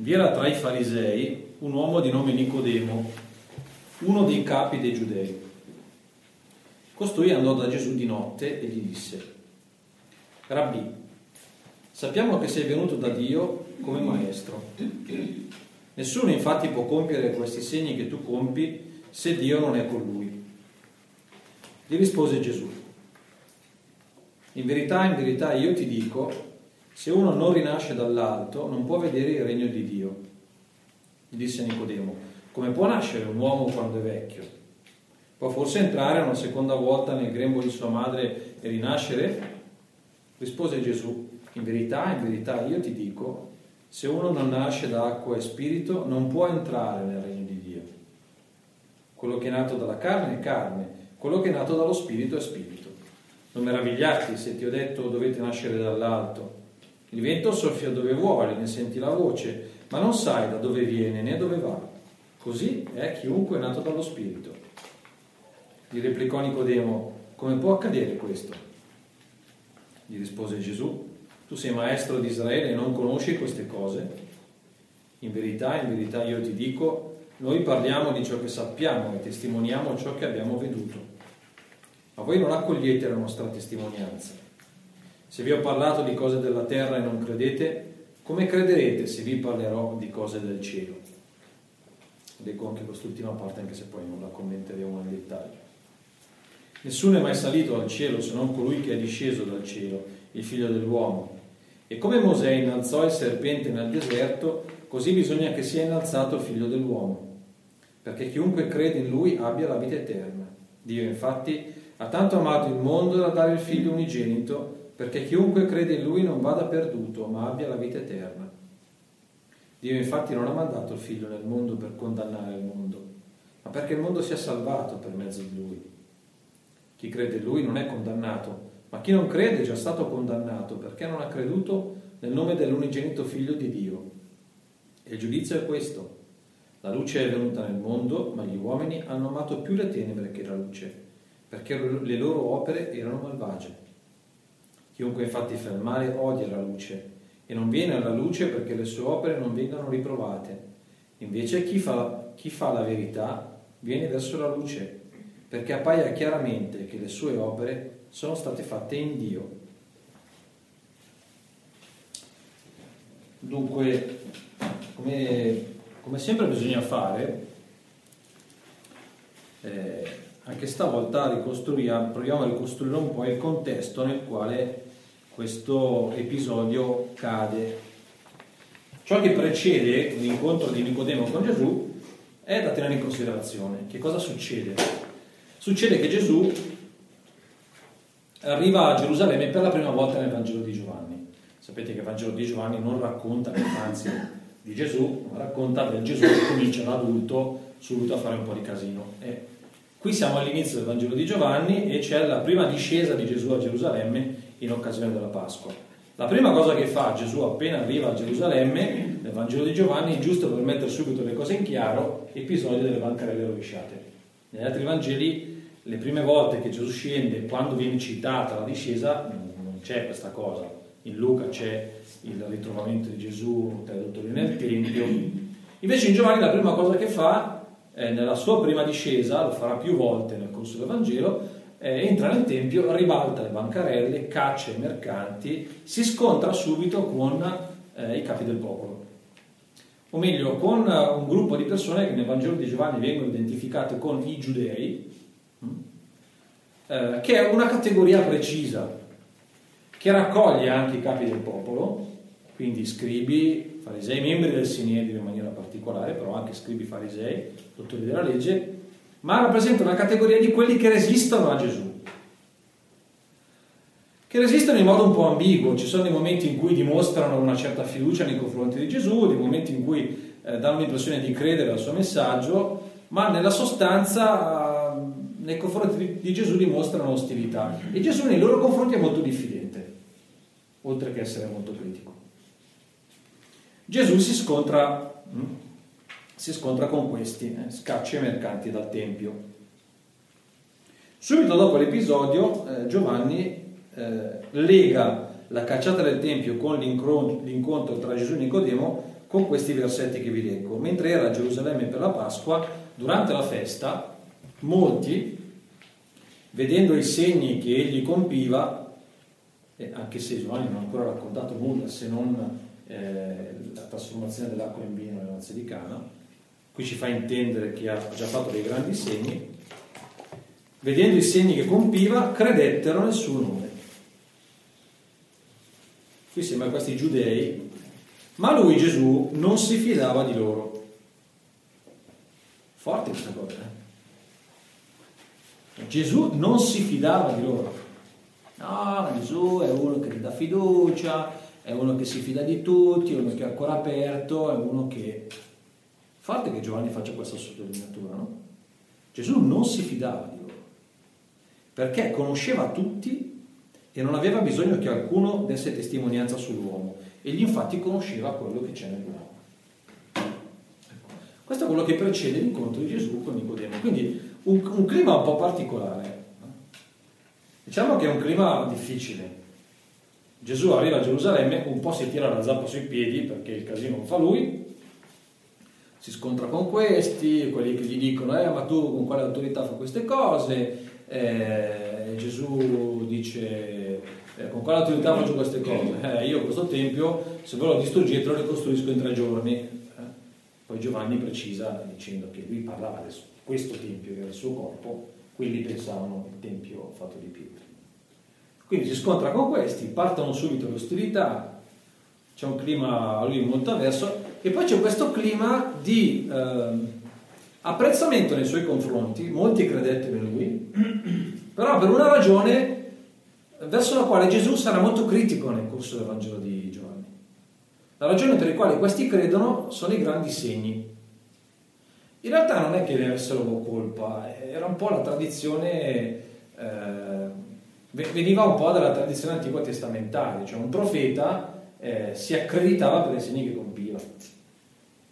vi era tra i farisei un uomo di nome Nicodemo, uno dei capi dei giudei. Costui andò da Gesù di notte e gli disse, Rabbi, sappiamo che sei venuto da Dio come maestro. Nessuno infatti può compiere questi segni che tu compi se Dio non è con lui. Gli rispose Gesù, in verità, in verità io ti dico, se uno non rinasce dall'alto non può vedere il regno di Dio. Disse Nicodemo, come può nascere un uomo quando è vecchio? Può forse entrare una seconda volta nel grembo di sua madre e rinascere? Rispose Gesù, in verità, in verità io ti dico, se uno non nasce da acqua e spirito non può entrare nel regno di Dio. Quello che è nato dalla carne è carne, quello che è nato dallo spirito è spirito. Non meravigliarti se ti ho detto dovete nascere dall'alto. Il vento soffia dove vuole, ne senti la voce, ma non sai da dove viene né dove va. Così è chiunque è nato dallo Spirito. Gli replicò Nicodemo, come può accadere questo? Gli rispose Gesù, tu sei maestro di Israele e non conosci queste cose? In verità, in verità io ti dico, noi parliamo di ciò che sappiamo e testimoniamo ciò che abbiamo veduto ma voi non accogliete la nostra testimonianza. Se vi ho parlato di cose della terra e non credete, come crederete se vi parlerò di cose del cielo? Leggo anche quest'ultima parte, anche se poi non la commenteremo nel dettaglio. Nessuno è mai salito al cielo se non colui che è disceso dal cielo, il figlio dell'uomo. E come Mosè innalzò il serpente nel deserto, così bisogna che sia innalzato il figlio dell'uomo, perché chiunque crede in lui abbia la vita eterna. Dio infatti ha tanto amato il mondo da dare il figlio unigenito, perché chiunque crede in lui non vada perduto, ma abbia la vita eterna. Dio infatti non ha mandato il figlio nel mondo per condannare il mondo, ma perché il mondo sia salvato per mezzo di lui. Chi crede in lui non è condannato, ma chi non crede è già stato condannato perché non ha creduto nel nome dell'unigenito figlio di Dio. E il giudizio è questo. La luce è venuta nel mondo, ma gli uomini hanno amato più le tenebre che la luce perché le loro opere erano malvagie. Chiunque infatti fa il male odia la luce e non viene alla luce perché le sue opere non vengano riprovate. Invece chi fa, chi fa la verità viene verso la luce perché appaia chiaramente che le sue opere sono state fatte in Dio. Dunque, come, come sempre bisogna fare, eh, anche stavolta proviamo a ricostruire un po' il contesto nel quale questo episodio cade. Ciò che precede l'incontro di Nicodemo con Gesù è da tenere in considerazione. Che cosa succede? Succede che Gesù arriva a Gerusalemme per la prima volta nel Vangelo di Giovanni. Sapete che il Vangelo di Giovanni non racconta l'infanzia di Gesù, ma racconta del Gesù che comincia da adulto subito a fare un po' di casino. E Qui siamo all'inizio del Vangelo di Giovanni e c'è la prima discesa di Gesù a Gerusalemme in occasione della Pasqua. La prima cosa che fa Gesù appena arriva a Gerusalemme nel Vangelo di Giovanni, giusto per mettere subito le cose in chiaro, episodio delle bancarelle rovesciate. Negli altri Vangeli, le prime volte che Gesù scende, quando viene citata la discesa, non c'è questa cosa. In Luca c'è il ritrovamento di Gesù tradotto nel Tempio. Invece in Giovanni la prima cosa che fa eh, nella sua prima discesa, lo farà più volte nel corso del Vangelo, eh, entra nel Tempio, ribalta le bancarelle, caccia i mercanti, si scontra subito con eh, i capi del popolo. O meglio, con un gruppo di persone che nel Vangelo di Giovanni vengono identificate con i giudei, hm, eh, che è una categoria precisa, che raccoglie anche i capi del popolo, quindi scribi, farisei, membri del Sinedrio in maniera particolare, però anche scribi farisei, dottori della legge, ma rappresenta una categoria di quelli che resistono a Gesù. Che resistono in modo un po' ambiguo, ci sono dei momenti in cui dimostrano una certa fiducia nei confronti di Gesù, dei momenti in cui eh, danno l'impressione di credere al suo messaggio, ma nella sostanza eh, nei confronti di, Gesù dimostrano ostilità. E Gesù nei loro confronti è molto diffidente, oltre che essere molto critico. Gesù si scontra hm, si scontra con questi, eh, scaccia i mercanti dal Tempio. Subito dopo l'episodio eh, Giovanni eh, lega la cacciata del Tempio con l'incontro tra Gesù e Nicodemo con questi versetti che vi leggo. Mentre era a Gerusalemme per la Pasqua, durante la festa, molti, vedendo i segni che egli compiva, eh, anche se Giovanni non ha ancora raccontato nulla se non eh, la trasformazione dell'acqua in vino nella nozze di Cana, qui ci fa intendere che ha già fatto dei grandi segni, vedendo i segni che compiva, credettero nel suo nome. Qui sembra questi giudei, ma lui Gesù non si fidava di loro. Forte questa cosa, eh? Gesù non si fidava di loro. No, Gesù è uno che ti dà fiducia, è uno che si fida di tutti, è uno che è ancora aperto, è uno che... Forte che Giovanni faccia questa sottolineatura, no? Gesù non si fidava di loro, perché conosceva tutti e non aveva bisogno che qualcuno desse testimonianza sull'uomo. Egli infatti conosceva quello che c'è nell'uomo. Questo è quello che precede l'incontro di Gesù con Nicodemo. Quindi un, un clima un po' particolare. Diciamo che è un clima difficile. Gesù arriva a Gerusalemme, un po' si tira la zappa sui piedi perché il casino lo fa lui, si scontra con questi, quelli che gli dicono, eh, ma tu con quale autorità fai queste cose? Eh, Gesù dice, eh, con quale autorità faccio queste cose? Eh, io questo tempio, se ve lo distruggete, lo ricostruisco in tre giorni. Eh, poi Giovanni precisa dicendo che lui parlava di questo tempio che era il suo corpo, quelli pensavano il tempio fatto di pietre. Quindi si scontra con questi, partono subito le ostilità, c'è un clima a lui molto avverso e poi c'è questo clima di eh, apprezzamento nei suoi confronti, molti credettero in lui, però per una ragione verso la quale Gesù sarà molto critico nel corso del Vangelo di Giovanni. La ragione per la quale questi credono sono i grandi segni. In realtà non è che ne avessero colpa, era un po' la tradizione... Eh, veniva un po' dalla tradizione antico testamentaria, cioè un profeta eh, si accreditava per i segni che compiva,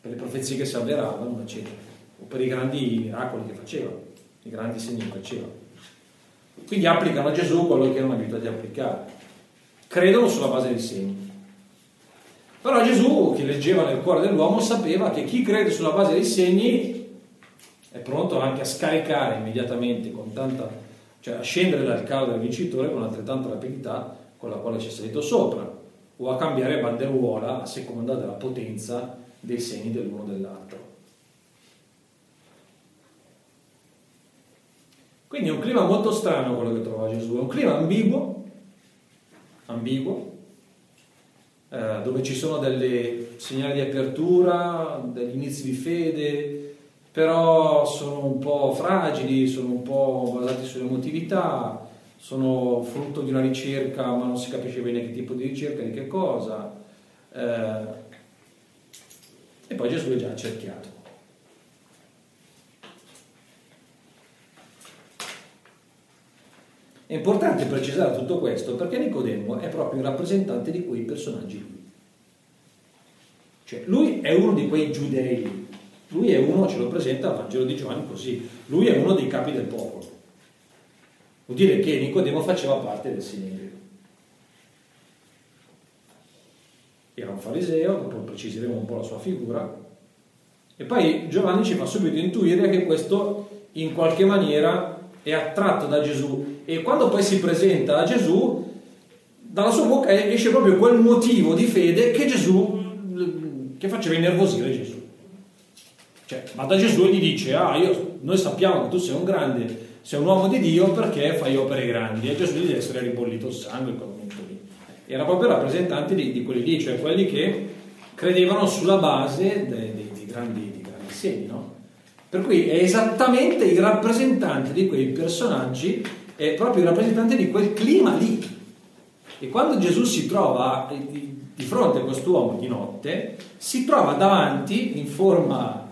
per le profezie che si avveravano, eccetera, o per i grandi miracoli che faceva, i grandi segni che faceva. Quindi applicano a Gesù quello che erano abituati ad applicare, credono sulla base dei segni. Però Gesù, che leggeva nel cuore dell'uomo, sapeva che chi crede sulla base dei segni è pronto anche a scaricare immediatamente tanta cioè a scendere dal carro del vincitore con altrettanta rapidità con la quale ci è salito sopra, o a cambiare banderuola a seconda della potenza dei segni dell'uno dell'altro. Quindi è un clima molto strano quello che trova Gesù, è un clima ambiguo, ambiguo, eh, dove ci sono delle segnali di apertura, degli inizi di fede, però sono un po' fragili, sono un po' basati sull'emotività, sono frutto di una ricerca ma non si capisce bene che tipo di ricerca, di che cosa. Eh, e poi Gesù è già accerchiato. È importante precisare tutto questo perché Nicodemo è proprio il rappresentante di quei personaggi lì. Cioè, lui è uno di quei giudei lui è uno, ce lo presenta al Vangelo di Giovanni così, lui è uno dei capi del popolo. Vuol dire che Nicodemo faceva parte del Sinedrio. Era un fariseo, dopo preciseremo un po' la sua figura, e poi Giovanni ci fa subito intuire che questo in qualche maniera è attratto da Gesù e quando poi si presenta a Gesù, dalla sua bocca esce proprio quel motivo di fede che Gesù, che faceva innervosire Gesù. Cioè, va da Gesù e gli dice, ah, io, noi sappiamo che tu sei un grande, sei un uomo di Dio perché fai opere grandi. E Gesù gli deve essere ribollito il sangue in quel momento lì. Era proprio rappresentante di, di, quelli lì, cioè quelli che credevano sulla base dei, dei, dei, grandi, grandi segni, no? Per cui è esattamente il rappresentante di quei personaggi, è proprio il rappresentante di quel clima lì. E quando Gesù si trova di fronte a quest'uomo di notte, si trova davanti in forma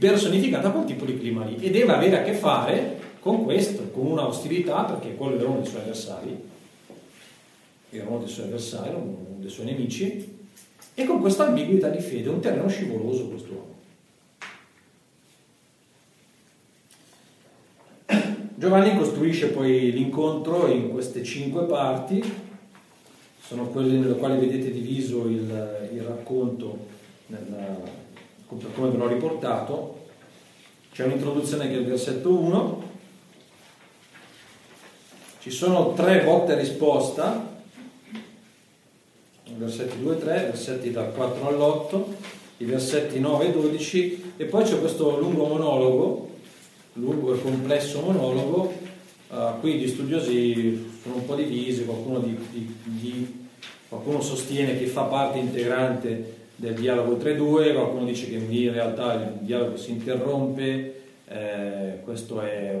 personificata quel tipo di clima lì e deve avere a che fare con questo, con una ostilità perché quello era uno dei suoi avversari, era uno dei suoi avversari, uno dei suoi nemici e con questa ambiguità di fede, un terreno scivoloso quest'uomo. Giovanni costruisce poi l'incontro in queste cinque parti, sono quelle nelle quali vedete diviso il, il racconto nella, come ve l'ho riportato. C'è un'introduzione che è il versetto 1, ci sono tre volte risposta, versetti 2 e 3, versetti dal 4 all'8, i versetti 9 e 12 e poi c'è questo lungo monologo, lungo e complesso monologo, uh, qui gli studiosi sono un po' divisi, qualcuno, di, di, di, qualcuno sostiene che fa parte integrante del dialogo 3-2, qualcuno dice che in realtà il dialogo si interrompe, eh, questo è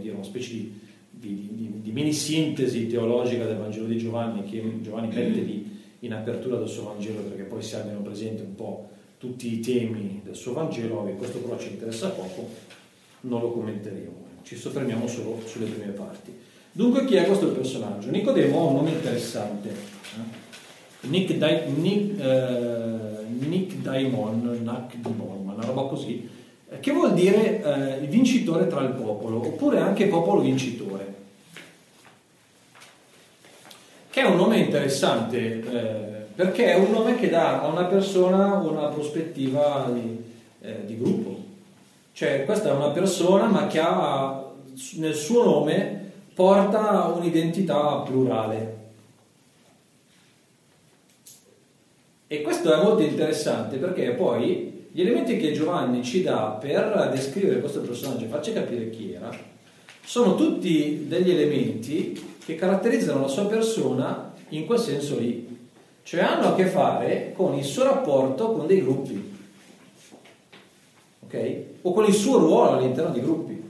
dire, una specie di, di, di, mini sintesi teologica del Vangelo di Giovanni che Giovanni mette di, in apertura del suo Vangelo perché poi si abbiano presente un po' tutti i temi del suo Vangelo, e questo però ci interessa poco, non lo commenteremo, ci soffermiamo solo sulle prime parti. Dunque chi è questo personaggio? Nicodemo ha un nome interessante. Eh? Nick, Dai, Nick, eh, Nick Daimon, Nac Dimon, una roba così, eh, che vuol dire eh, vincitore tra il popolo, oppure anche popolo vincitore. Che è un nome interessante, eh, perché è un nome che dà a una persona una prospettiva di, eh, di gruppo. Cioè, questa è una persona, ma che ha nel suo nome porta un'identità plurale. E questo è molto interessante perché poi gli elementi che Giovanni ci dà per descrivere questo personaggio e farci capire chi era, sono tutti degli elementi che caratterizzano la sua persona in quel senso lì, cioè hanno a che fare con il suo rapporto con dei gruppi, ok? O con il suo ruolo all'interno dei gruppi.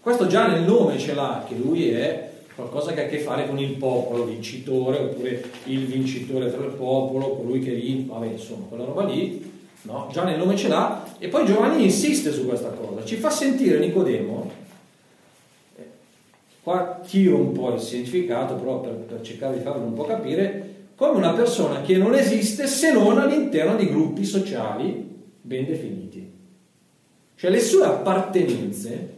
Questo già nel nome ce l'ha, che lui è qualcosa che ha a che fare con il popolo, vincitore, oppure il vincitore tra il popolo, colui che lì, vabbè, insomma, quella roba lì, no? Già nel nome ce l'ha, e poi Giovanni insiste su questa cosa, ci fa sentire Nicodemo, qua tiro un po' il significato, però per, per cercare di farlo un po' capire, come una persona che non esiste se non all'interno di gruppi sociali ben definiti. Cioè le sue appartenenze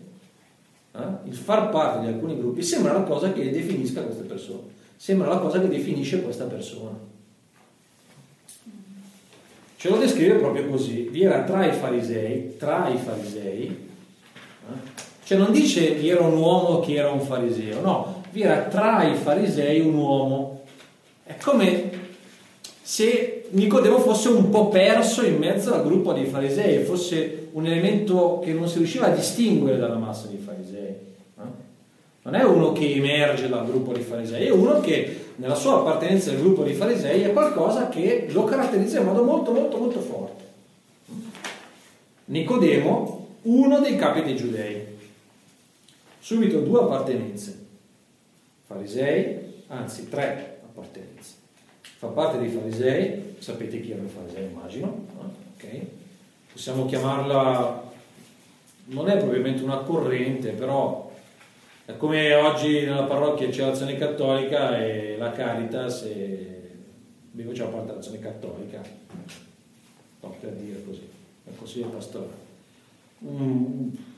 eh? il far parte di alcuni gruppi sembra la cosa che definisca queste persone, sembra la cosa che definisce questa persona. Ce lo descrive proprio così, vi era tra i farisei, tra i farisei, eh? Cioè non dice vi era un uomo che era un fariseo, no, vi era tra i farisei un uomo. È come se Nicodemo fosse un po' perso in mezzo al gruppo dei farisei, fosse un elemento che non si riusciva a distinguere dalla massa dei farisei. Non è uno che emerge dal gruppo dei farisei, è uno che nella sua appartenenza al gruppo dei farisei è qualcosa che lo caratterizza in modo molto molto molto forte. Nicodemo, uno dei capi dei giudei. Subito due appartenenze, farisei, anzi tre appartenenze. Fa parte dei farisei, sapete chi erano i farisei immagino, okay. possiamo chiamarla, non è probabilmente una corrente, però è come oggi nella parrocchia c'è l'azione cattolica e la Caritas e abbiamo già parte dell'azione cattolica, no, per dire così, il consiglio pastorale. Un,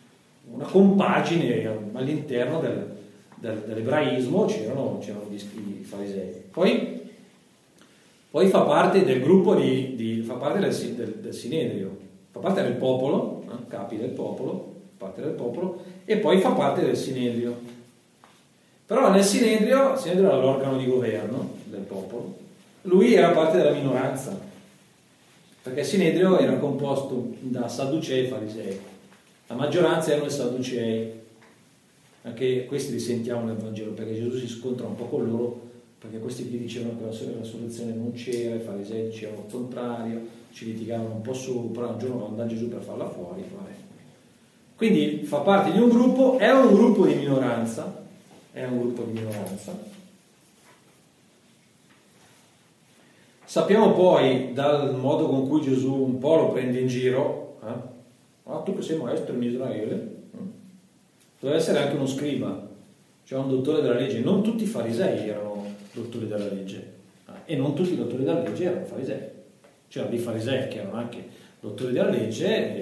una compagine all'interno del, del, dell'ebraismo c'erano, c'erano gli farisei. Poi poi fa parte del gruppo di, di fa parte del, del, del, Sinedrio, fa parte del popolo, eh, capi del popolo, parte del popolo, e poi fa parte del Sinedrio. Però nel Sinedrio, il Sinedrio era l'organo di governo del popolo, lui era parte della minoranza, perché il Sinedrio era composto da Sadducei e Farisei. La maggioranza erano i Sadducei, anche questi li sentiamo nel Vangelo, perché Gesù si scontra un po' con loro perché questi qui dicevano che la soluzione non c'era, i farisei dicevano il contrario, ci litigavano un po' sopra, un giorno andò Gesù per farla fuori. Vabbè. Quindi fa parte di un gruppo, è un gruppo di minoranza, è un gruppo di minoranza. Sappiamo poi dal modo con cui Gesù un po' lo prende in giro, eh? Ah, tu che sei maestro in Israele, deve essere anche uno scriba, cioè un dottore della legge. Non tutti i farisei erano dottori della legge e non tutti i dottori della legge erano farisei. C'erano dei farisei che erano anche dottori della legge,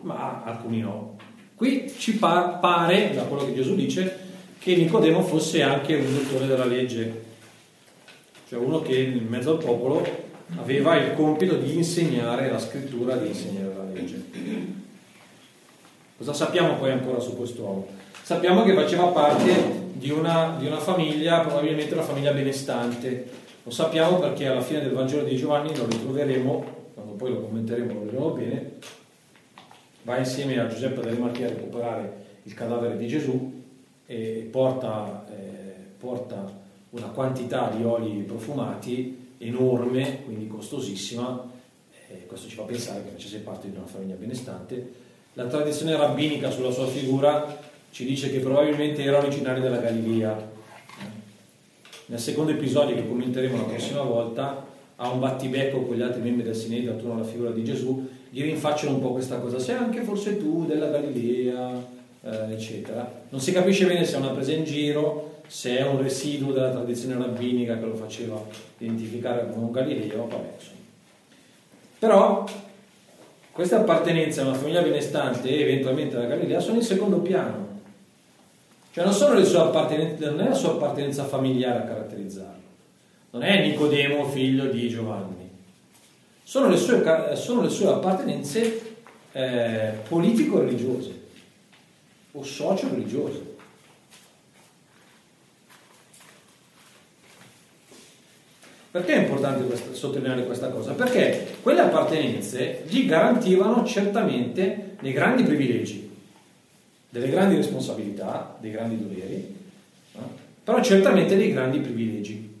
ma alcuni no. Qui ci pa- pare, da quello che Gesù dice, che Nicodemo fosse anche un dottore della legge, cioè uno che in mezzo al popolo aveva il compito di insegnare la scrittura, di insegnare la legge. Cosa sappiamo poi ancora su quest'uomo? Sappiamo che faceva parte di una, di una famiglia, probabilmente una famiglia benestante. Lo sappiamo perché alla fine del Vangelo di Giovanni lo ritroveremo, quando poi lo commenteremo lo vedremo bene, va insieme a Giuseppe d'Arimatea a recuperare il cadavere di Gesù e porta, eh, porta una quantità di oli profumati enorme, quindi costosissima, eh, questo ci fa pensare che facesse parte di una famiglia benestante. La tradizione rabbinica sulla sua figura ci dice che probabilmente era originario della Galilea. Nel secondo episodio che commenteremo la prossima volta, ha un battibecco con gli altri membri del Sinedrio attorno alla figura di Gesù, gli rinfacciano un po' questa cosa, sei anche forse tu della Galilea, eh, eccetera. Non si capisce bene se è una presa in giro, se è un residuo della tradizione rabbinica che lo faceva identificare come un Galileo, vabbè, insomma. Però queste appartenenze a una famiglia benestante e eventualmente alla Galilea sono in secondo piano. Cioè non, non è la sua appartenenza familiare a caratterizzarlo, non è Nicodemo figlio di Giovanni, sono le sue, sono le sue appartenenze eh, politico-religiose o socio-religiose. Perché è importante questa, sottolineare questa cosa? Perché quelle appartenenze gli garantivano certamente dei grandi privilegi delle grandi responsabilità, dei grandi doveri, no? però certamente dei grandi privilegi.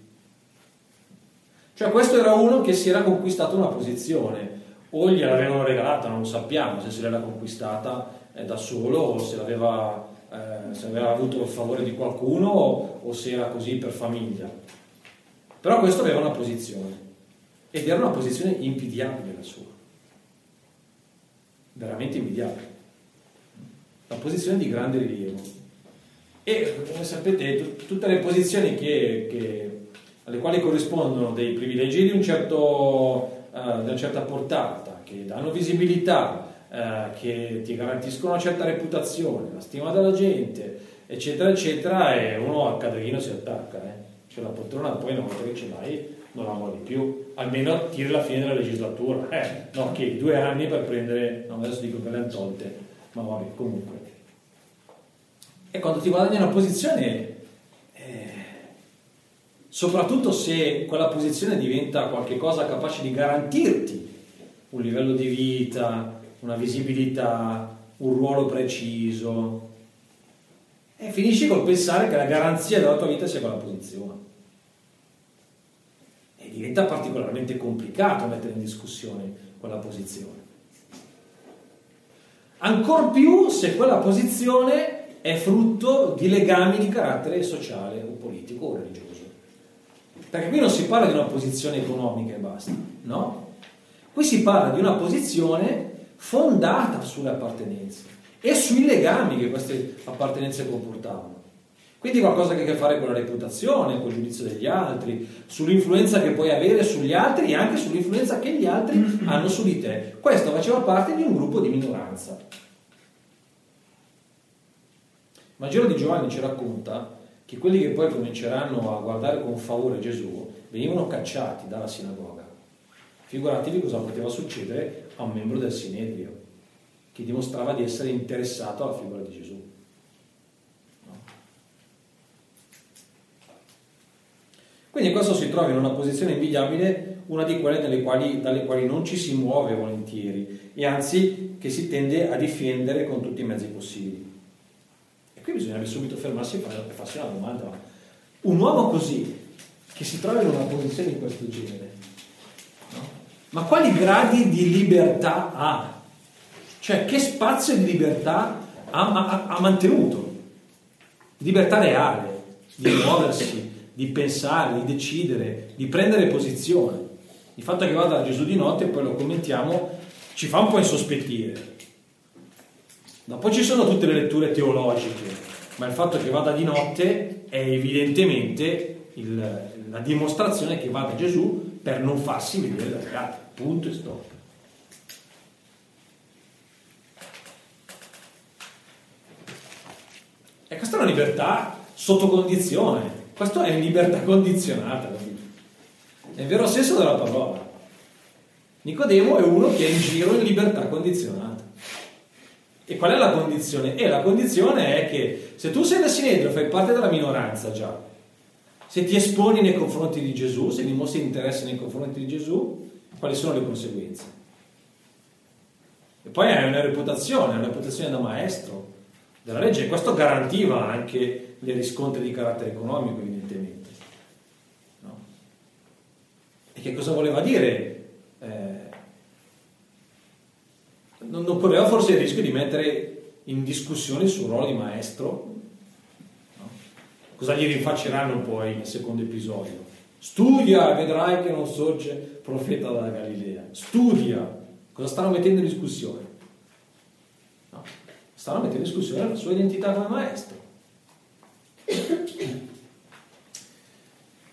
Cioè questo era uno che si era conquistato una posizione, o gliel'avevano regalata, non lo sappiamo se se l'era conquistata eh, da solo o se l'aveva, eh, se aveva avuto il favore di qualcuno o, o se era così per famiglia. Però questo aveva una posizione ed era una posizione invidiabile la sua, veramente invidiabile una posizione di grande rilievo. E come sapete, t- tutte le posizioni che, che, alle quali corrispondono dei privilegi di, un certo, uh, una certa portata, che danno visibilità, uh, che ti garantiscono una certa reputazione, la stima della gente, eccetera, eccetera, e uno a cadrino si attacca. Eh. Cioè la poltrona poi una volta che ce l'hai non la vuoi più, almeno tiri la fine della legislatura. Eh, no, che due anni per prendere, no, adesso dico che le hanno tolte ma vabbè, comunque. E quando ti guadagni una posizione, eh, soprattutto se quella posizione diventa qualcosa capace di garantirti un livello di vita, una visibilità, un ruolo preciso, e finisci col pensare che la garanzia della tua vita sia quella posizione. Diventa particolarmente complicato mettere in discussione quella posizione. Ancor più se quella posizione è frutto di legami di carattere sociale o politico o religioso. Perché qui non si parla di una posizione economica e basta, no? Qui si parla di una posizione fondata sulle appartenenze e sui legami che queste appartenenze comportavano. Quindi qualcosa che ha a che fare con la reputazione, con il giudizio degli altri, sull'influenza che puoi avere sugli altri e anche sull'influenza che gli altri hanno su di te. Questo faceva parte di un gruppo di minoranza. Il Vangelo di Giovanni ci racconta che quelli che poi cominceranno a guardare con favore Gesù venivano cacciati dalla sinagoga. Figuratevi cosa poteva succedere a un membro del Sinedrio che dimostrava di essere interessato alla figura di Gesù. Quindi questo si trova in una posizione invidiabile, una di quelle quali, dalle quali non ci si muove volentieri e anzi che si tende a difendere con tutti i mezzi possibili. E qui bisognerebbe subito fermarsi e farsi una domanda. Un uomo così, che si trova in una posizione di questo genere, no? ma quali gradi di libertà ha? Cioè che spazio di libertà ha, ha, ha mantenuto? Libertà reale, di muoversi, di pensare, di decidere, di prendere posizione. Il fatto che vada a Gesù di notte, poi lo commentiamo, ci fa un po' insospettire. Dopo ci sono tutte le letture teologiche, ma il fatto che vada di notte è evidentemente il, la dimostrazione che vada Gesù per non farsi vedere dagli altri. Punto e stop. E questa è una libertà sotto condizione, questo è libertà condizionata, capito? Nel vero senso della parola. Nicodemo è uno che è in giro in libertà condizionata. E qual è la condizione? E la condizione è che se tu sei da Sinedrio, fai parte della minoranza già, se ti esponi nei confronti di Gesù, se dimostri interesse nei confronti di Gesù, quali sono le conseguenze? E poi hai una reputazione, una reputazione da maestro della legge e questo garantiva anche dei riscontri di carattere economico, evidentemente. No? E che cosa voleva dire? Eh, non, non correva forse il rischio di mettere in discussione il suo ruolo di maestro? No? Cosa gli rinfacceranno poi nel secondo episodio? Studia vedrai che non sorge profeta dalla Galilea. Studia. Cosa stanno mettendo in discussione? No. Stanno mettendo in discussione la sua identità come maestro.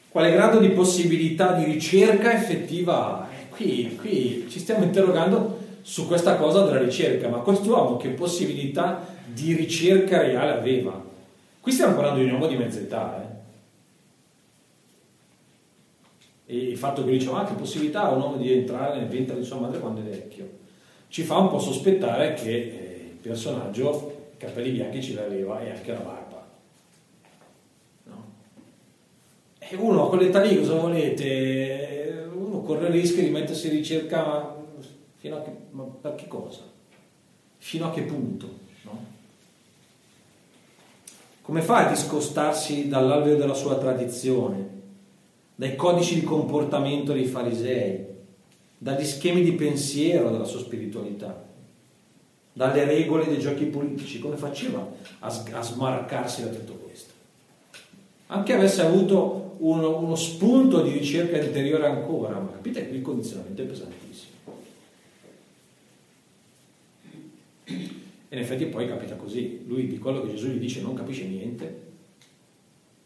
Quale grado di possibilità di ricerca effettiva ha? Qui, qui ci stiamo interrogando su questa cosa della ricerca, ma quest'uomo che possibilità di ricerca reale aveva? Qui stiamo parlando di un uomo di mezza età, eh? E il fatto che dice, ah, che possibilità ha un uomo di entrare nel ventre di sua madre quando è vecchio, ci fa un po' sospettare che eh, personaggio i capelli bianchi ce l'aveva e anche la barba. No? E uno a quell'età lì, cosa volete? Uno corre il rischio di mettersi in ricerca Fino a che, ma per che cosa? Fino a che punto? No? Come fa a discostarsi dall'alveo della sua tradizione, dai codici di comportamento dei farisei, dagli schemi di pensiero della sua spiritualità, dalle regole dei giochi politici? Come faceva a, a smarcarsi da tutto questo? Anche avesse avuto uno, uno spunto di ricerca interiore ancora, ma capite che il condizionamento è pesantissimo. E in effetti poi capita così, lui di quello che Gesù gli dice non capisce niente,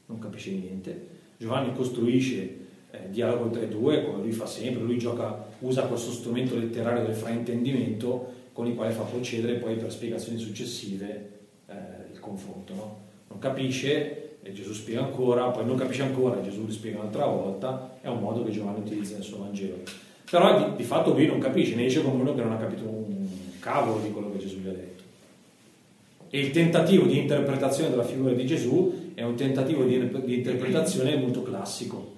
non capisce niente, Giovanni costruisce eh, dialogo tra i due, come lui fa sempre, lui gioca, usa questo strumento letterario del fraintendimento con il quale fa procedere poi per spiegazioni successive eh, il confronto. No? Non capisce, e Gesù spiega ancora, poi non capisce ancora, e Gesù gli spiega un'altra volta, è un modo che Giovanni utilizza nel suo Vangelo. Però di, di fatto lui non capisce, ne esce come uno che non ha capito un cavolo di quello che Gesù gli ha detto. E il tentativo di interpretazione della figura di Gesù è un tentativo di, di interpretazione molto classico.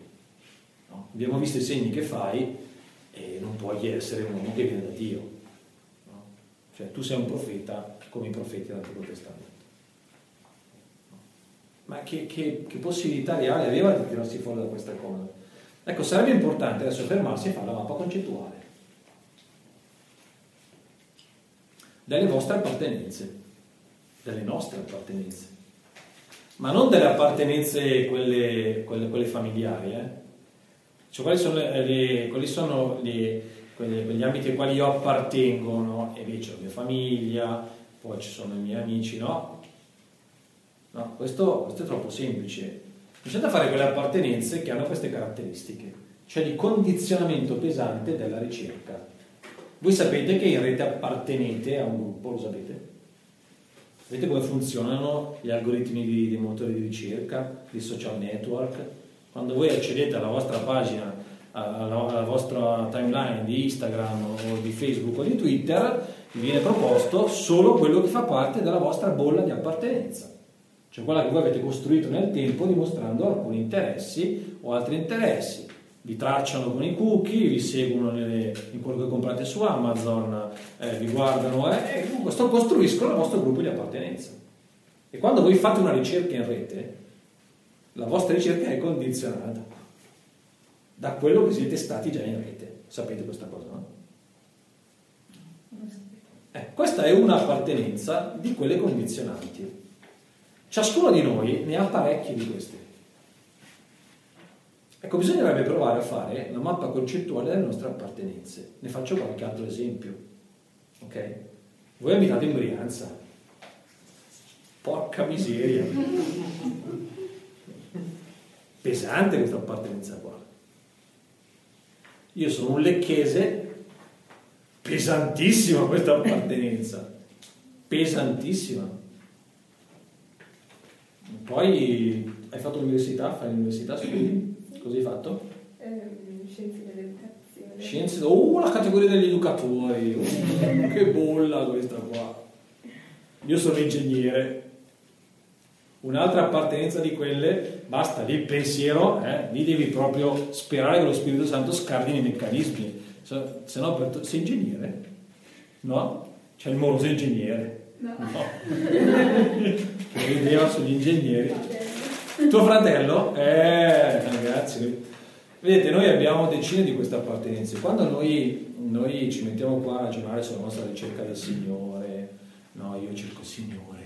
No? Abbiamo visto i segni che fai e non puoi essere un uomo che viene da Dio. Cioè tu sei un profeta come i profeti dell'Antico Testamento. Ma che, che, che possibilità reale aveva di tirarsi fuori da questa cosa? Ecco, sarebbe importante adesso fermarsi e fare la mappa concettuale delle vostre appartenenze delle nostre appartenenze, ma non delle appartenenze quelle, quelle, quelle familiari. Eh? Cioè, quali sono, le, quali sono le, quelle, quegli ambiti ai quali io appartengo? No? E lì c'è la mia famiglia, poi ci sono i miei amici, no? No, questo, questo è troppo semplice. Bisogna fare quelle appartenenze che hanno queste caratteristiche, cioè di condizionamento pesante della ricerca. Voi sapete che in rete appartenete a un gruppo, lo sapete? Vedete come funzionano gli algoritmi di, dei motori di ricerca, di social network? Quando voi accedete alla vostra pagina, alla, alla vostra timeline di Instagram o di Facebook o di Twitter, vi viene proposto solo quello che fa parte della vostra bolla di appartenenza, cioè quella che voi avete costruito nel tempo dimostrando alcuni interessi o altri interessi. Vi tracciano con i cookie, vi seguono nelle, in quello che comprate su Amazon, eh, vi guardano eh, e comunque costruiscono il vostro gruppo di appartenenza. E quando voi fate una ricerca in rete, la vostra ricerca è condizionata da quello che siete stati già in rete. Sapete questa cosa, no? Eh, questa è un'appartenenza di quelle condizionanti. Ciascuno di noi ne ha parecchie di queste. Ecco, bisognerebbe provare a fare la mappa concettuale delle nostre appartenenze. Ne faccio qualche altro esempio. Ok? Voi abitate in Brianza. Porca miseria. Pesante questa appartenenza qua. Io sono un lecchese, pesantissima questa appartenenza. Pesantissima. Poi hai fatto l'università, fai l'università, studi? Cosa hai fatto? Eh, scienze dell'educazione. Scienze, oh la categoria degli educatori, oh, che bolla questa qua. Io sono ingegnere. Un'altra appartenenza di quelle, basta, lì il pensiero, eh, lì devi proprio sperare che lo Spirito Santo scardini i meccanismi, se, no per sei ingegnere? No? C'è il moroso ingegnere. No. no. che rideva sugli ingegneri. Tuo fratello? Eh, ragazzi, vedete, noi abbiamo decine di queste appartenenze. Quando noi, noi ci mettiamo qua a ragionare sulla nostra ricerca del Signore, no, io cerco il Signore,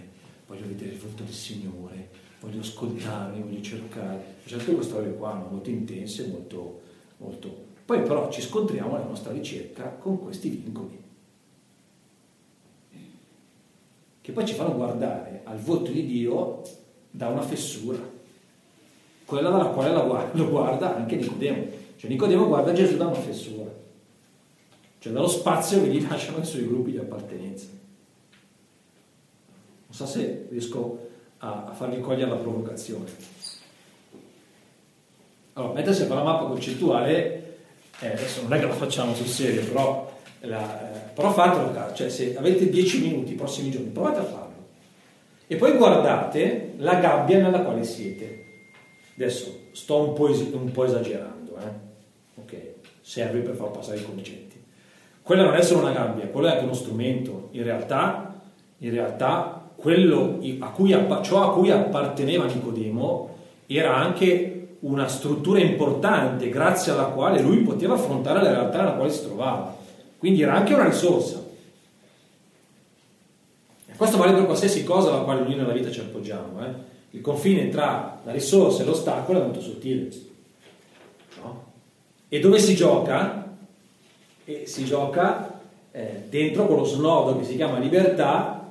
voglio vedere il volto del Signore, voglio ascoltarmi, voglio cercare. Tutte queste storie qua, no? molto intense, molto, molto... Poi però ci scontriamo nella nostra ricerca con questi vincoli. Che poi ci fanno guardare al volto di Dio da una fessura quella dalla quale lo guarda anche Nicodemo. Cioè Nicodemo guarda Gesù da una fessura, cioè dallo spazio che gli lasciano i suoi gruppi di appartenenza. Non so se riesco a, a farvi cogliere la provocazione. Allora, mettersi a fare la mappa concettuale, eh, adesso non è che la facciamo sul serio, però, la, eh, però fatelo, cioè se avete 10 minuti i prossimi giorni, provate a farlo. E poi guardate la gabbia nella quale siete Adesso sto un po', es- un po esagerando, eh? ok? Serve per far passare i concetti. Quella non è solo una gabbia, quello è anche uno strumento. In realtà, in realtà quello a cui, ciò a cui apparteneva Nicodemo era anche una struttura importante grazie alla quale lui poteva affrontare la realtà nella quale si trovava. Quindi era anche una risorsa. E questo vale per qualsiasi cosa alla quale noi nella vita ci appoggiamo. Eh? il confine tra la risorsa e l'ostacolo è molto sottile. No? E dove si gioca? E si gioca eh, dentro quello snodo che si chiama libertà,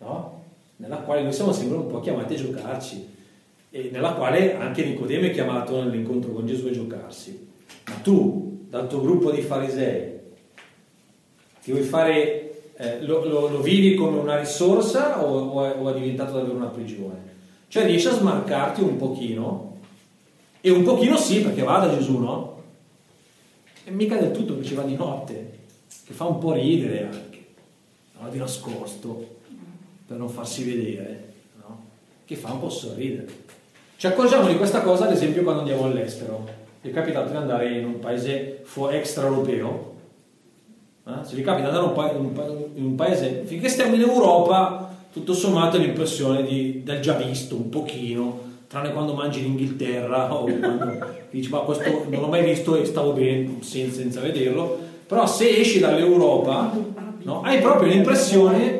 no? nella quale noi siamo sempre un po' chiamati a giocarci e nella quale anche Nicodemo è chiamato nell'incontro con Gesù a giocarsi. Ma tu, dal tuo gruppo di farisei, ti vuoi fare eh, lo, lo, lo, vivi come una risorsa o, o, è, o, è, diventato davvero una prigione? Cioè riesci a smarcarti un pochino, e un pochino sì, perché va da Gesù, no? E mica del tutto che ci va di notte, che fa un po' ridere anche, no? di nascosto, per non farsi vedere, no? che fa un po' sorridere. Ci accorgiamo di questa cosa ad esempio quando andiamo all'estero. Mi è capitato di andare in un paese extraeuropeo eh? Se vi capita di andare in un paese, finché stiamo in Europa, tutto sommato è l'impressione di, del già visto un pochino, tranne quando mangi in Inghilterra o quando dici ma questo non l'ho mai visto e stavo bene senza, senza vederlo, però se esci dall'Europa no, hai proprio l'impressione,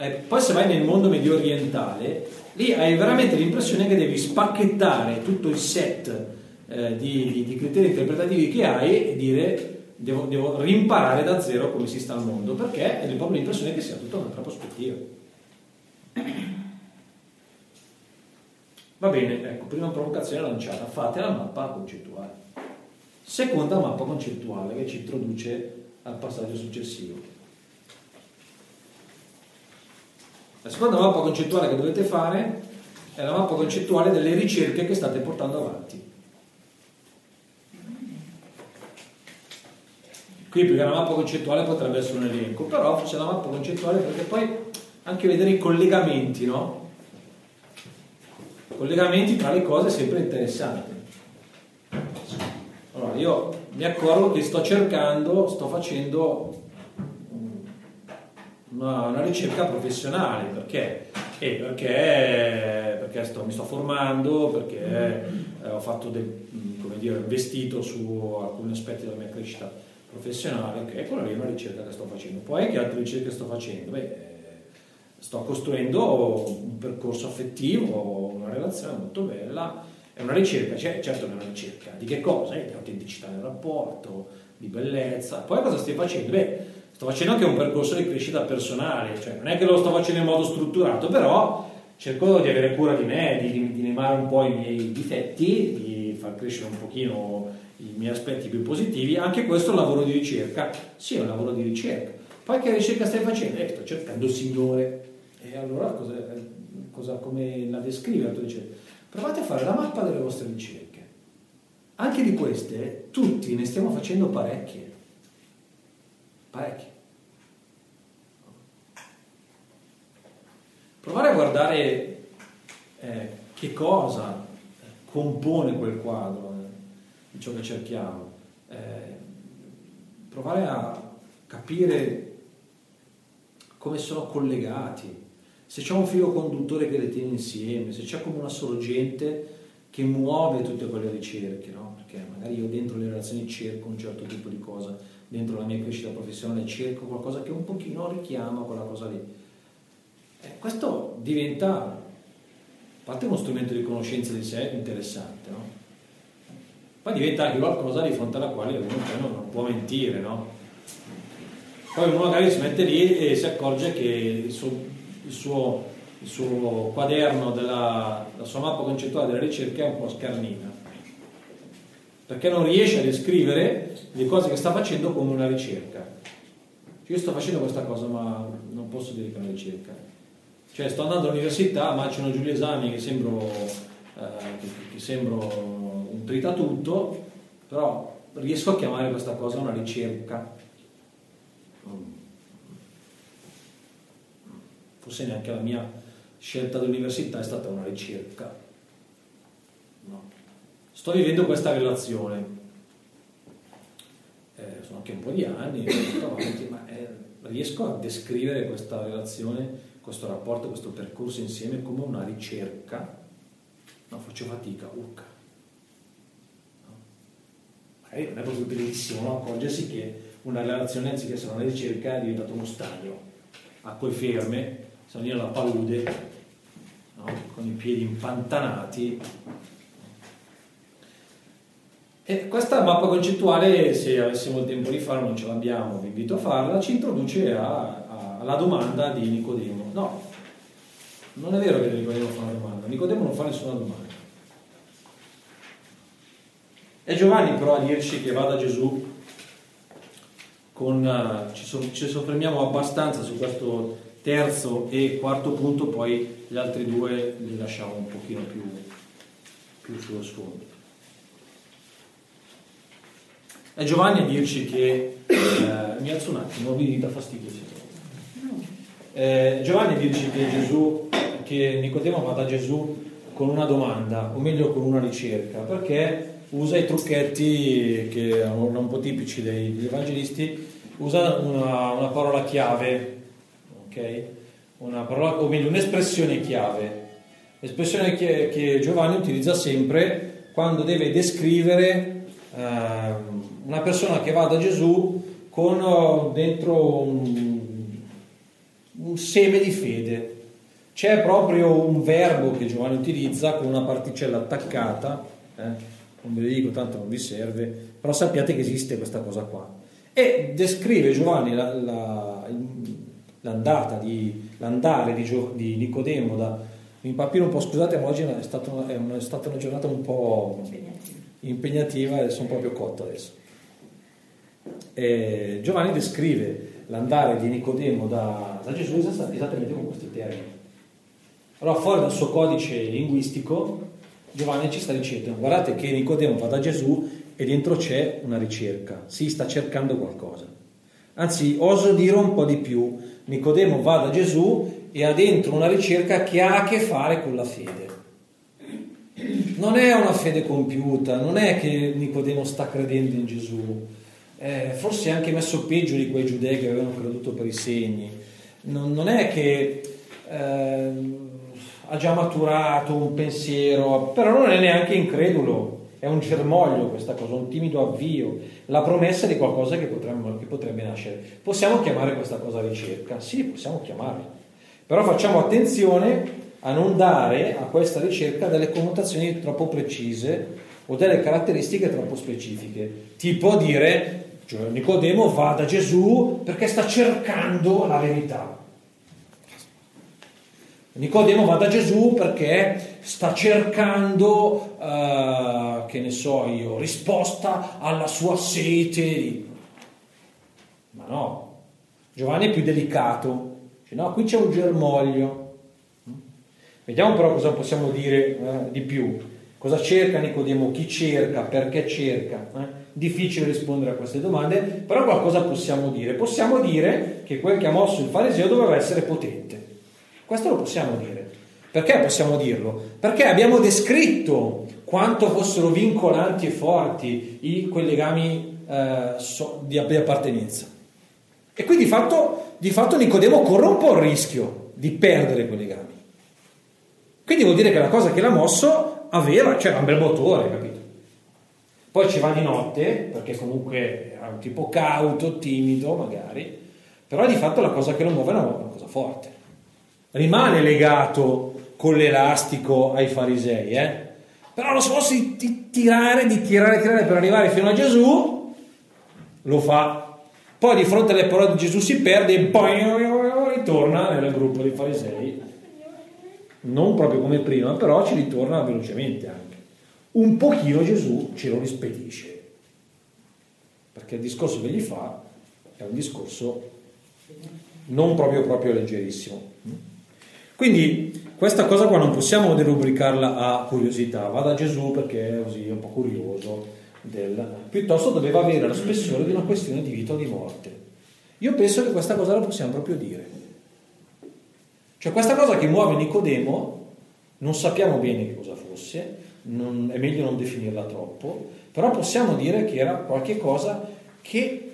eh, poi se vai nel mondo medio orientale, lì hai veramente l'impressione che devi spacchettare tutto il set eh, di, di, di criteri interpretativi che hai e dire devo, devo, rimparare da zero come si sta al mondo, perché è proprio l'impressione che sia tutta un'altra prospettiva. Va bene, ecco, prima provocazione lanciata, fate la mappa concettuale. Seconda mappa concettuale che ci introduce al passaggio successivo. La seconda mappa concettuale che dovete fare è la mappa concettuale delle ricerche che state portando avanti. Qui perché la mappa concettuale potrebbe essere un elenco, però c'è la mappa concettuale perché poi anche vedere i collegamenti, no? Collegamenti tra le cose è sempre interessante. Allora, io mi accorgo che sto cercando, sto facendo una, una ricerca professionale, perché? Eh, perché, perché sto, mi sto formando, perché eh, ho fatto del, dire, investito su alcuni aspetti della mia crescita professionale, ok, quella lì una ricerca che sto facendo. Poi che altre ricerche sto facendo? Beh, eh, sto costruendo un percorso affettivo, una relazione molto bella, è una ricerca, cioè, certo è una ricerca, di che cosa? Eh, di autenticità del rapporto, di bellezza. Poi cosa stai facendo? Beh, sto facendo anche un percorso di crescita personale, cioè non è che lo sto facendo in modo strutturato, però cerco di avere cura di me, di, di limare un po' i miei difetti, di far crescere un pochino i miei aspetti più positivi, anche questo è un lavoro di ricerca. Sì, è un lavoro di ricerca. Poi che ricerca stai facendo? Eh, sto cercando il Signore. E allora cosa, cosa, come la descrive? Provate a fare la mappa delle vostre ricerche. anche di queste, tutti ne stiamo facendo parecchie. Parecchie. Provare a guardare eh, che cosa compone quel quadro eh, di ciò che cerchiamo. Eh, provare a capire come sono collegati, se c'è un filo conduttore che le tiene insieme, se c'è come una sorgente che muove tutte quelle ricerche, no? perché magari io dentro le relazioni cerco un certo tipo di cosa, dentro la mia crescita professionale cerco qualcosa che un pochino richiama quella cosa lì. Eh, questo diventa, a parte uno strumento di conoscenza di sé interessante, no? poi diventa anche qualcosa di fronte alla quale uno non, non può mentire, no? Poi uno magari si mette lì e si accorge che il suo, il suo, il suo quaderno, della, la sua mappa concettuale della ricerca è un po' scarnina, perché non riesce a descrivere le cose che sta facendo come una ricerca. Cioè io sto facendo questa cosa ma non posso dire che è una ricerca. Cioè sto andando all'università, macino giù gli esami che sembro, eh, che, che sembro un tritatutto, però riesco a chiamare questa cosa una ricerca forse neanche la mia scelta dell'università è stata una ricerca. No. Sto vivendo questa relazione. Eh, sono anche un po' di anni, ma eh, riesco a descrivere questa relazione, questo rapporto, questo percorso insieme come una ricerca. No, faccio fatica, urca. No. Magari non è proprio bellissimo no? accorgersi che una relazione anziché essere una ricerca è diventato uno stagno, acque ferme, salire alla palude no? con i piedi impantanati. E questa mappa concettuale, se avessimo il tempo di farla, non ce l'abbiamo, vi invito a farla, ci introduce a, alla domanda di Nicodemo. No, non è vero che Nicodemo fa una domanda, Nicodemo non fa nessuna domanda. È Giovanni però a dirci che vada Gesù con, uh, ci, so, ci soffermiamo abbastanza su questo terzo e quarto punto, poi gli altri due li lasciamo un pochino più, più sullo sfondo. È Giovanni a dirci che, eh, mi alzo un attimo, mi dà fastidio. Eh, Giovanni a dirci che Gesù, che Nicodemo va da Gesù con una domanda, o meglio con una ricerca, perché usa i trucchetti che erano un po' tipici degli evangelisti, usa una, una parola chiave ok? Una parola, o meglio, un'espressione chiave. L'espressione che, che, Giovanni utilizza sempre quando deve descrivere eh, una persona che va da Gesù con dentro un, un seme di fede. C'è proprio un verbo che Giovanni utilizza con una particella attaccata, eh? non ve lo dico tanto non vi serve, però sappiate che esiste questa cosa qua. E descrive Giovanni la, la, l'andata di, l'andare di, di Nicodemo da, mi impappino un po', scusate, ma oggi è stata una, è stata una giornata un po' impegnativa e sono proprio cotto adesso. E Giovanni descrive l'andare di Nicodemo da, da Gesù esattamente con questi termini. Allora, fuori dal suo codice linguistico, Giovanni ci sta dicendo: guardate che Nicodemo va da Gesù e dentro c'è una ricerca, si sta cercando qualcosa. Anzi, oso dire un po' di più, Nicodemo va da Gesù e ha dentro una ricerca che ha a che fare con la fede. Non è una fede compiuta, non è che Nicodemo sta credendo in Gesù, eh, forse anche messo peggio di quei giudei che avevano creduto per i segni. Non, non è che eh, ha già maturato un pensiero, però non è neanche incredulo è un germoglio questa cosa, un timido avvio, la promessa di qualcosa che, potremmo, che potrebbe nascere. Possiamo chiamare questa cosa ricerca? Sì, possiamo chiamarla, però facciamo attenzione a non dare a questa ricerca delle connotazioni troppo precise o delle caratteristiche troppo specifiche, tipo dire cioè Nicodemo va da Gesù perché sta cercando la verità. Nicodemo va da Gesù perché sta cercando, uh, che ne so io, risposta alla sua sete. Ma no, Giovanni è più delicato. Dice, no, qui c'è un germoglio. Vediamo però cosa possiamo dire uh, di più. Cosa cerca Nicodemo? Chi cerca? Perché cerca? Eh? Difficile rispondere a queste domande, però qualcosa possiamo dire. Possiamo dire che quel che ha mosso il fariseo doveva essere potente. Questo lo possiamo dire. Perché possiamo dirlo? Perché abbiamo descritto quanto fossero vincolanti e forti i, quei legami eh, so, di, di, appartenenza. E qui di fatto, di fatto Nicodemo corre un po' il rischio di perdere quei legami. Quindi vuol dire che la cosa che l'ha mosso aveva, cioè era un bel motore, capito? Poi ci va di notte, perché comunque era un tipo cauto, timido magari, però di fatto la cosa che lo muove è una, una cosa forte. Rimane legato con l'elastico ai farisei, eh? però lo sforzo di, di tirare, di tirare, tirare per arrivare fino a Gesù, lo fa. Poi di fronte alle parole di Gesù si perde e poi ritorna nel gruppo dei farisei. Non proprio come prima, però ci ritorna velocemente anche. Un pochino Gesù ce lo rispedisce, perché il discorso che gli fa è un discorso non proprio, proprio leggerissimo. Quindi questa cosa qua non possiamo derubricarla a curiosità, va da Gesù perché è così un po' curioso, del... piuttosto doveva avere lo spessore di una questione di vita o di morte. Io penso che questa cosa la possiamo proprio dire. Cioè questa cosa che muove Nicodemo, non sappiamo bene che cosa fosse, non, è meglio non definirla troppo, però possiamo dire che era qualche cosa che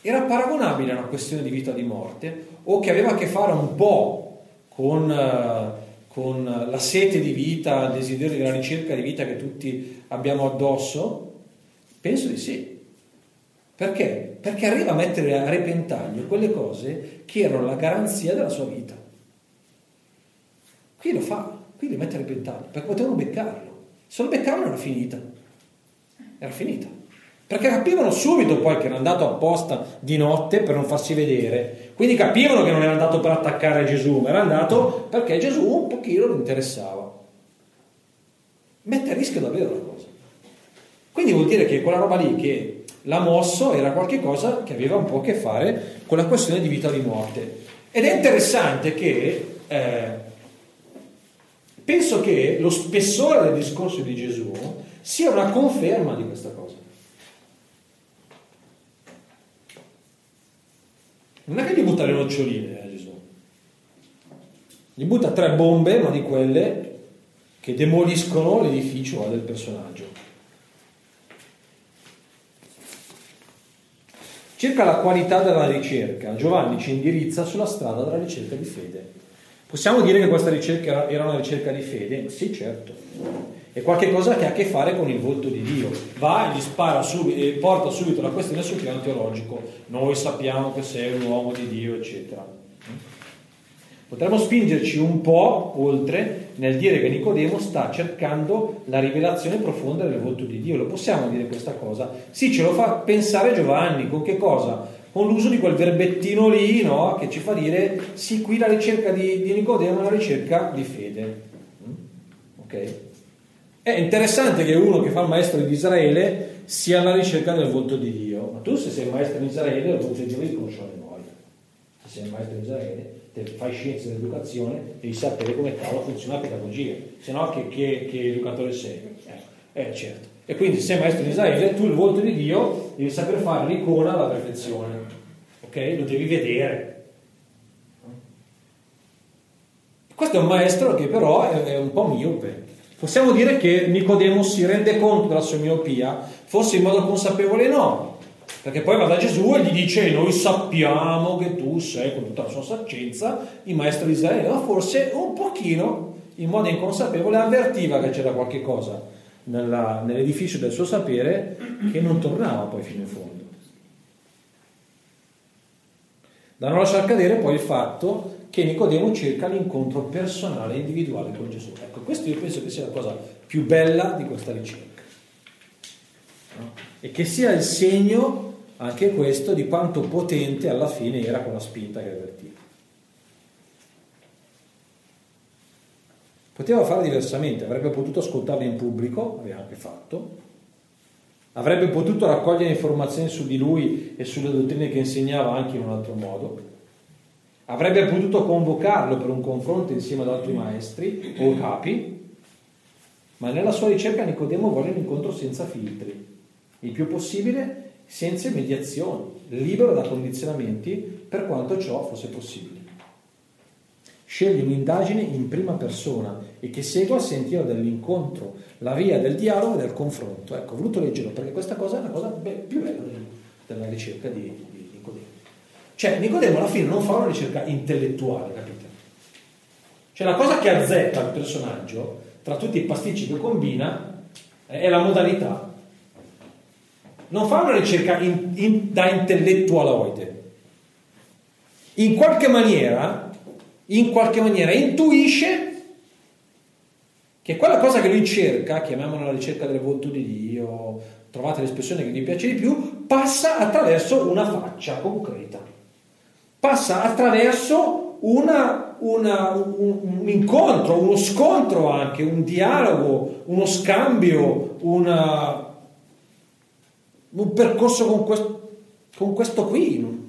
era paragonabile a una questione di vita o di morte o che aveva a che fare un po' con, eh, con la sete di vita, il desiderio della ricerca di vita che tutti abbiamo addosso? Penso di sì. Perché? Perché arriva a mettere a repentaglio quelle cose che erano la garanzia della sua vita. Qui lo fa, qui li mette a repentaglio, perché potevano beccarlo. Se lo beccavano era finita. Era finita. Perché capivano subito poi che era andato apposta di notte per non farsi vedere. Quindi capivano che non era andato per attaccare Gesù, ma era andato perché Gesù un pochino lo interessava. Mette a rischio davvero la cosa. Quindi vuol dire che quella roba lì che l'ha mosso era qualcosa che aveva un po' a che fare con la questione di vita o di morte. Ed è interessante che eh, penso che lo spessore del discorso di Gesù sia una conferma di questa cosa. Non è che gli butta le noccioline eh, Gesù. Gli butta tre bombe, ma di quelle che demoliscono l'edificio del personaggio. Circa la qualità della ricerca, Giovanni ci indirizza sulla strada della ricerca di fede. Possiamo dire che questa ricerca era una ricerca di fede? Sì, certo. È qualcosa che ha a che fare con il volto di Dio. Va e gli spara subito, e porta subito la questione sul piano teologico. Noi sappiamo che sei un uomo di Dio, eccetera. Potremmo spingerci un po' oltre nel dire che Nicodemo sta cercando la rivelazione profonda del volto di Dio. Lo possiamo dire questa cosa? Sì, ce lo fa pensare Giovanni. Con che cosa? Con l'uso di quel verbettino lì, no? Che ci fa dire, sì, qui la ricerca di, di Nicodemo è una ricerca di fede. Ok? È interessante che uno che fa il maestro di Israele sia alla ricerca del volto di Dio, ma tu se sei maestro di Israele il volto di Dio li conosci a memoria. Se sei maestro di Israele, te fai scienze dell'educazione, devi sapere come cavolo funziona la pedagogia, se no che, che, che, educatore sei? Eh, eh, certo. E quindi se sei maestro di Israele, tu il volto di Dio devi saper fare l'icona alla perfezione, ok? Lo devi vedere. Questo è un maestro che però è, un po' miope. Possiamo dire che Nicodemo si rende conto della sua miopia, forse in modo consapevole no, perché poi va da Gesù e gli dice noi sappiamo che tu sei con tutta la sua saccenza il maestro di Israele, ma forse un pochino in modo inconsapevole avvertiva che c'era qualche cosa nella, nell'edificio del suo sapere che non tornava poi fino in fondo. Da non lasciar cadere poi il fatto che Nicodemo cerca l'incontro personale e individuale con Gesù. Ecco, questo io penso che sia la cosa più bella di questa ricerca. No? E che sia il segno, anche questo, di quanto potente alla fine era quella spinta che avvertiva. Poteva fare diversamente, avrebbe potuto ascoltarla in pubblico, aveva anche fatto, avrebbe potuto raccogliere informazioni su di lui e sulle dottrine che insegnava anche in un altro modo, Avrebbe potuto convocarlo per un confronto insieme ad altri maestri o capi, Ma nella sua ricerca Nicodemo vuole un incontro senza filtri, il più possibile senza mediazioni, libero da condizionamenti per quanto ciò fosse possibile. Sceglie un'indagine in prima persona e che segua il sentiero dell'incontro, la via del dialogo e del confronto. Ecco, ho voluto leggerlo perché questa cosa è una cosa beh, più bella della ricerca di, di Nicodemo. Cioè, Nicodemo alla fine non fa una ricerca intellettuale, capite? Cioè, la cosa che azzecca il personaggio, tra tutti i pasticci che combina, è la modalità. Non fa una ricerca in, in, da intellettualoide. In qualche maniera in qualche maniera intuisce che quella cosa che lui cerca, chiamiamola la ricerca delle volto di Dio, trovate l'espressione che gli piace di più, passa attraverso una faccia concreta, passa attraverso una, una, un, un, incontro, uno scontro anche, un dialogo, uno scambio, una, un percorso con questo, con questo qui,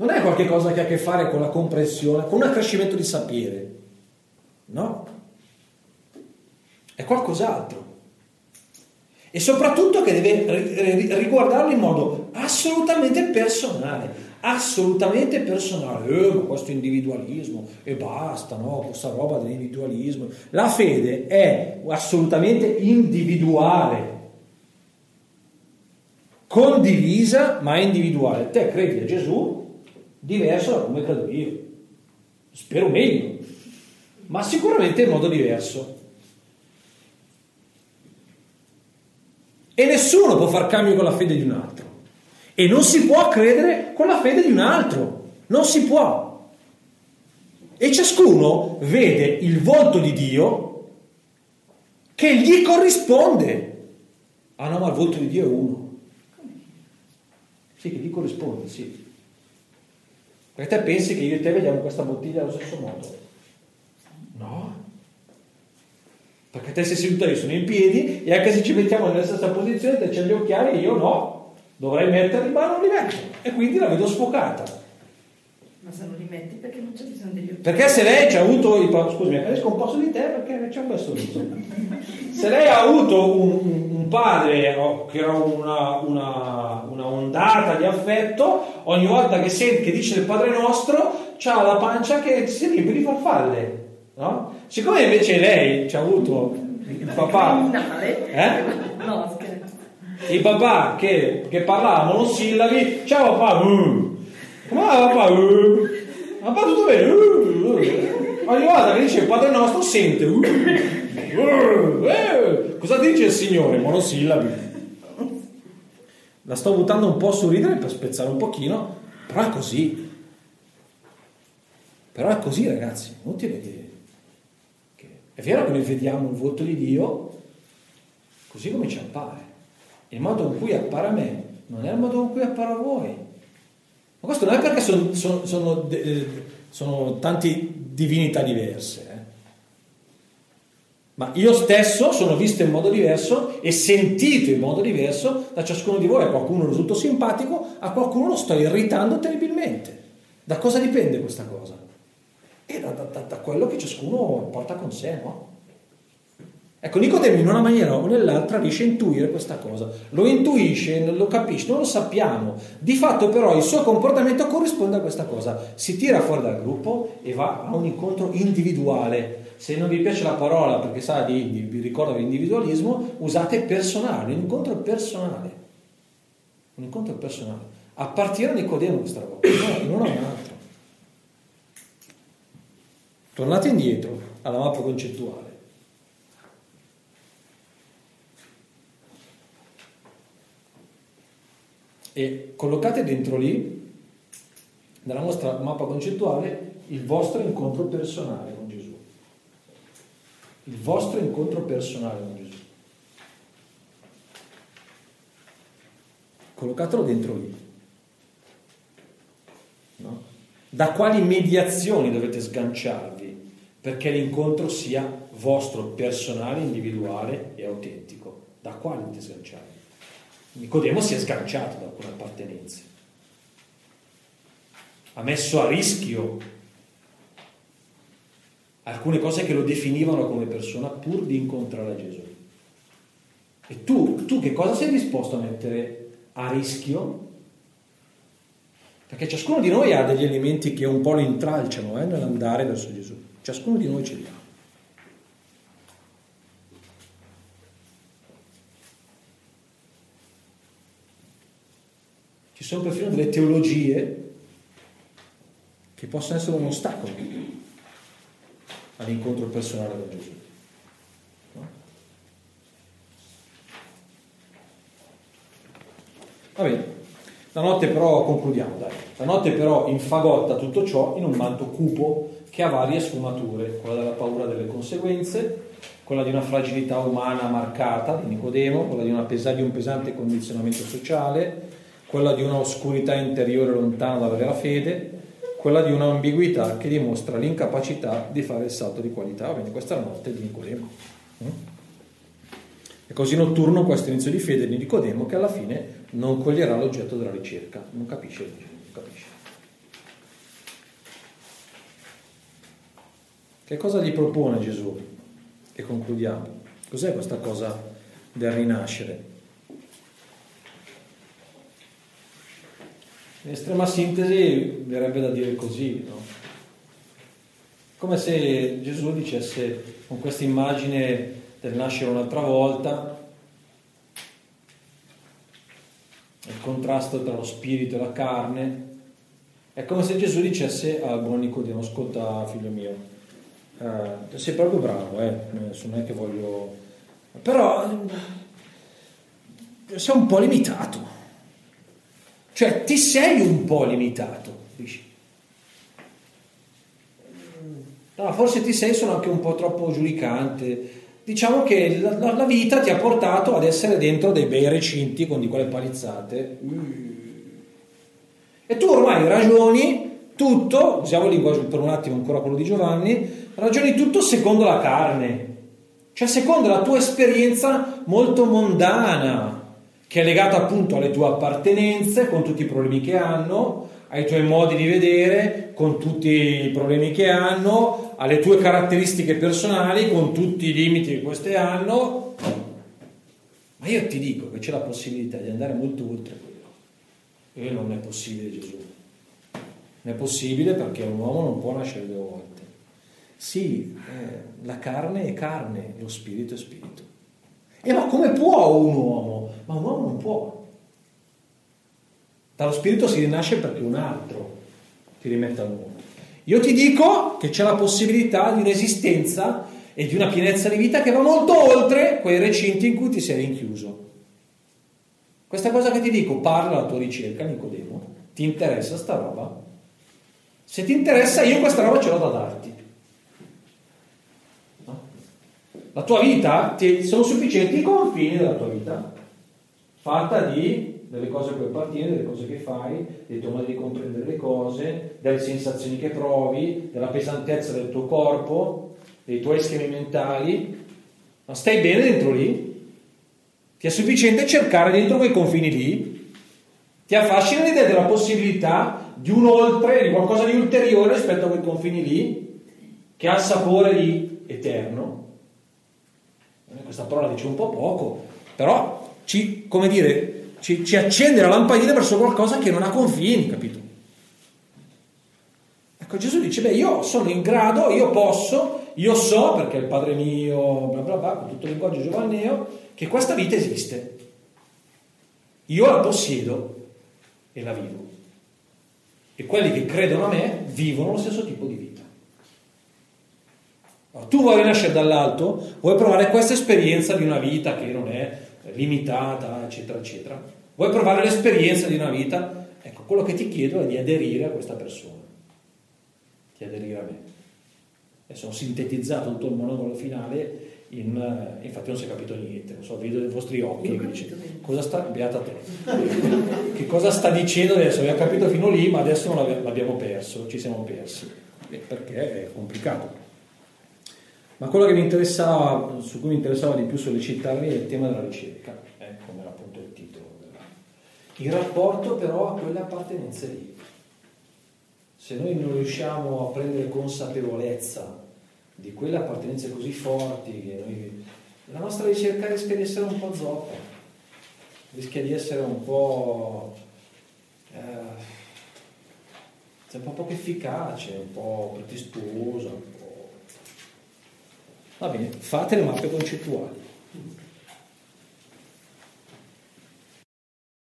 non è qualcosa che ha a che fare con la comprensione, con un accrescimento di sapere, no? È qualcos'altro. E soprattutto che deve riguardarlo in modo assolutamente personale, assolutamente personale. Eh, ma questo individualismo e basta, no? Questa roba dell'individualismo. La fede è assolutamente individuale, condivisa ma individuale. Te credi a Gesù, diverso da come credo io. Spero meglio, ma sicuramente in modo diverso. E nessuno può far cambio con la fede di un altro. E non si può credere con la fede di un altro. Non si può. E ciascuno vede il volto di Dio che gli corrisponde. Ah no, ma il volto di Dio è uno. Sì, che gli corrisponde, sì. Perché te pensi che io e te vediamo questa bottiglia allo stesso modo? No. Perché te sei seduta, io sono in piedi e anche se ci mettiamo nella stessa posizione, te c'hai gli occhiali e io no. Dovrei metterli ma non li metto. E quindi la vedo sfocata. Ma se non li metti perché non c'è bisogno degli occhiali? Perché se lei ci ha avuto il scusami, capisco un po' di te perché c'è un questo viso. Se lei ha avuto un, un padre che era una, una, una, ondata di affetto, ogni volta che sente che dice il Padre nostro, ha la pancia che si riempie di farfalle. No? Siccome invece lei ci ha avuto il papà. Eh? No, scherzo. Il papà che, che parlava monosillabi, ciao papà, uh. Va papà? Uh. Papà tutto bene? Uh. Ogni volta che dice il Padre nostro sente. Uh. Uh. Eh. Cosa dice il Signore? Monosillabi. La sto buttando un po' a sorridere per spezzare un pochino, però è così. Però è così ragazzi, inutile che... che... È vero che noi vediamo il volto di Dio così come ci appare. Il modo in cui appare a me non è il modo in cui appare a voi. Ma questo non è perché sono, sono, sono, eh, sono tante divinità diverse, eh. ma io stesso sono visto in modo diverso e sentito in modo diverso da ciascuno di voi. A qualcuno risulto simpatico, a qualcuno lo sto irritando terribilmente. Da cosa dipende questa cosa? E da, da, da quello che ciascuno porta con sé, no? Ecco, Nicodemo in una maniera o nell'altra riesce a intuire questa cosa, lo intuisce, lo capisce, non lo sappiamo. Di fatto però il suo comportamento corrisponde a questa cosa, si tira fuori dal gruppo e va a un incontro individuale. Se non vi piace la parola perché sa di, vi ricorda l'individualismo, usate personale, un incontro personale. Un incontro personale. A Nicodemo questa roba, non a un altro. Tornate indietro alla mappa concettuale. E collocate dentro lì, nella nostra mappa concettuale, il vostro incontro personale con Gesù. Il vostro incontro personale con Gesù. Collocatelo dentro lì. No? Da quali mediazioni dovete sganciarvi perché l'incontro sia vostro, personale, individuale e autentico? Da quali dovete sganciarvi? Nicodemo si è sganciato da alcune appartenenze, ha messo a rischio alcune cose che lo definivano come persona pur di incontrare Gesù. E tu, tu che cosa sei disposto a mettere a rischio? Perché ciascuno di noi ha degli elementi che un po' lo intralciano eh, nell'andare verso Gesù. Ciascuno di noi ce li ha. Sono perfino delle teologie che possono essere un ostacolo all'incontro personale con Gesù. Va bene, la notte però, concludiamo dai, la notte però infagotta tutto ciò in un manto cupo che ha varie sfumature, quella della paura delle conseguenze, quella di una fragilità umana marcata di Nicodemo, quella di, pesa- di un pesante condizionamento sociale, quella di una oscurità interiore lontana dalla vera fede, quella di un'ambiguità che dimostra l'incapacità di fare il salto di qualità. Quindi questa è la notte di Nicodemo. Mm? È così notturno questo inizio di fede di Nicodemo che alla fine non coglierà l'oggetto della ricerca, non capisce, non. Che cosa gli propone Gesù? E concludiamo. Cos'è questa cosa del rinascere? In estrema sintesi verrebbe da dire così, no? Come se Gesù dicesse con questa immagine del nascere un'altra volta, il contrasto tra lo spirito e la carne. È come se Gesù dicesse al buon Nicodemo, ascolta figlio mio, eh, sei proprio bravo, eh, non è che voglio... però sei un po' limitato. Cioè ti sei un po' limitato, dici. No, forse ti sei sono anche un po' troppo giudicante, diciamo che la, la, la, vita ti ha portato ad essere dentro dei bei recinti con di quelle palizzate. E tu ormai ragioni tutto, usiamo il linguaggio per un attimo ancora quello di Giovanni, ragioni tutto secondo la carne, cioè secondo la tua esperienza molto mondana, che è legata appunto alle tue appartenenze, con tutti i problemi che hanno, ai tuoi modi di vedere, con tutti i problemi che hanno, alle tue caratteristiche personali, con tutti i limiti che queste hanno. Ma io ti dico che c'è la possibilità di andare molto oltre quello. E non è possibile Gesù. Non è possibile perché un uomo non può nascere due volte. Sì, eh, la carne è carne, lo spirito è spirito. E ma come può un uomo? Ma un uomo non può. Dallo spirito si rinasce perché un altro ti rimette al mondo. Io ti dico che c'è la possibilità di un'esistenza e di una pienezza di vita che va molto oltre quei recinti in cui ti sei rinchiuso. Questa cosa che ti dico parla alla tua ricerca, Nicodemo. Ti interessa sta roba? Se ti interessa, io questa roba ce l'ho da darti. La tua vita, ti, sono sufficienti i confini della tua vita, fatta di delle cose a cui appartieni, delle cose che fai, dei tuoi modi di comprendere le cose, delle sensazioni che provi, della pesantezza del tuo corpo, dei tuoi schemi mentali. Ma stai bene dentro lì? Ti è sufficiente cercare dentro quei confini lì? Ti affascina l'idea della possibilità di un oltre, di qualcosa di ulteriore rispetto a quei confini lì, che ha il sapore di eterno? Questa parola dice un po' poco, però ci, come dire, ci, ci accende la lampadina verso qualcosa che non ha confini, capito? Ecco, Gesù dice, beh, io sono in grado, io posso, io so, perché il Padre mio, bla bla bla, tutto il linguaggio giovanneo, che questa vita esiste. Io la possiedo e la vivo. E quelli che credono a me vivono lo stesso tipo di vita. Tu vuoi rinascere dall'alto, vuoi provare questa esperienza di una vita che non è limitata, eccetera, eccetera. Vuoi provare l'esperienza di una vita? Ecco, quello che ti chiedo è di aderire a questa persona, di aderire a me. Adesso ho sintetizzato tutto il monologo finale, in, eh, infatti non si è capito niente, non so, vedo nei vostri occhi che dice, cosa sta, beata te, che cosa sta dicendo adesso? Abbiamo capito fino lì, ma adesso non l'abbiamo perso, ci siamo persi, perché è complicato. Ma quello che mi interessava, su cui mi interessava di più sollecitarvi è il tema della ricerca, come era appunto il titolo. Il rapporto però a quelle appartenenze lì. Se noi non riusciamo a prendere consapevolezza di quelle appartenenze così forti che noi... La nostra ricerca rischia di essere un po' zoppa, rischia di essere un po'... Eh, un po' poco efficace, un po' pretestuosa. Va bene, fate le mappe concettuali.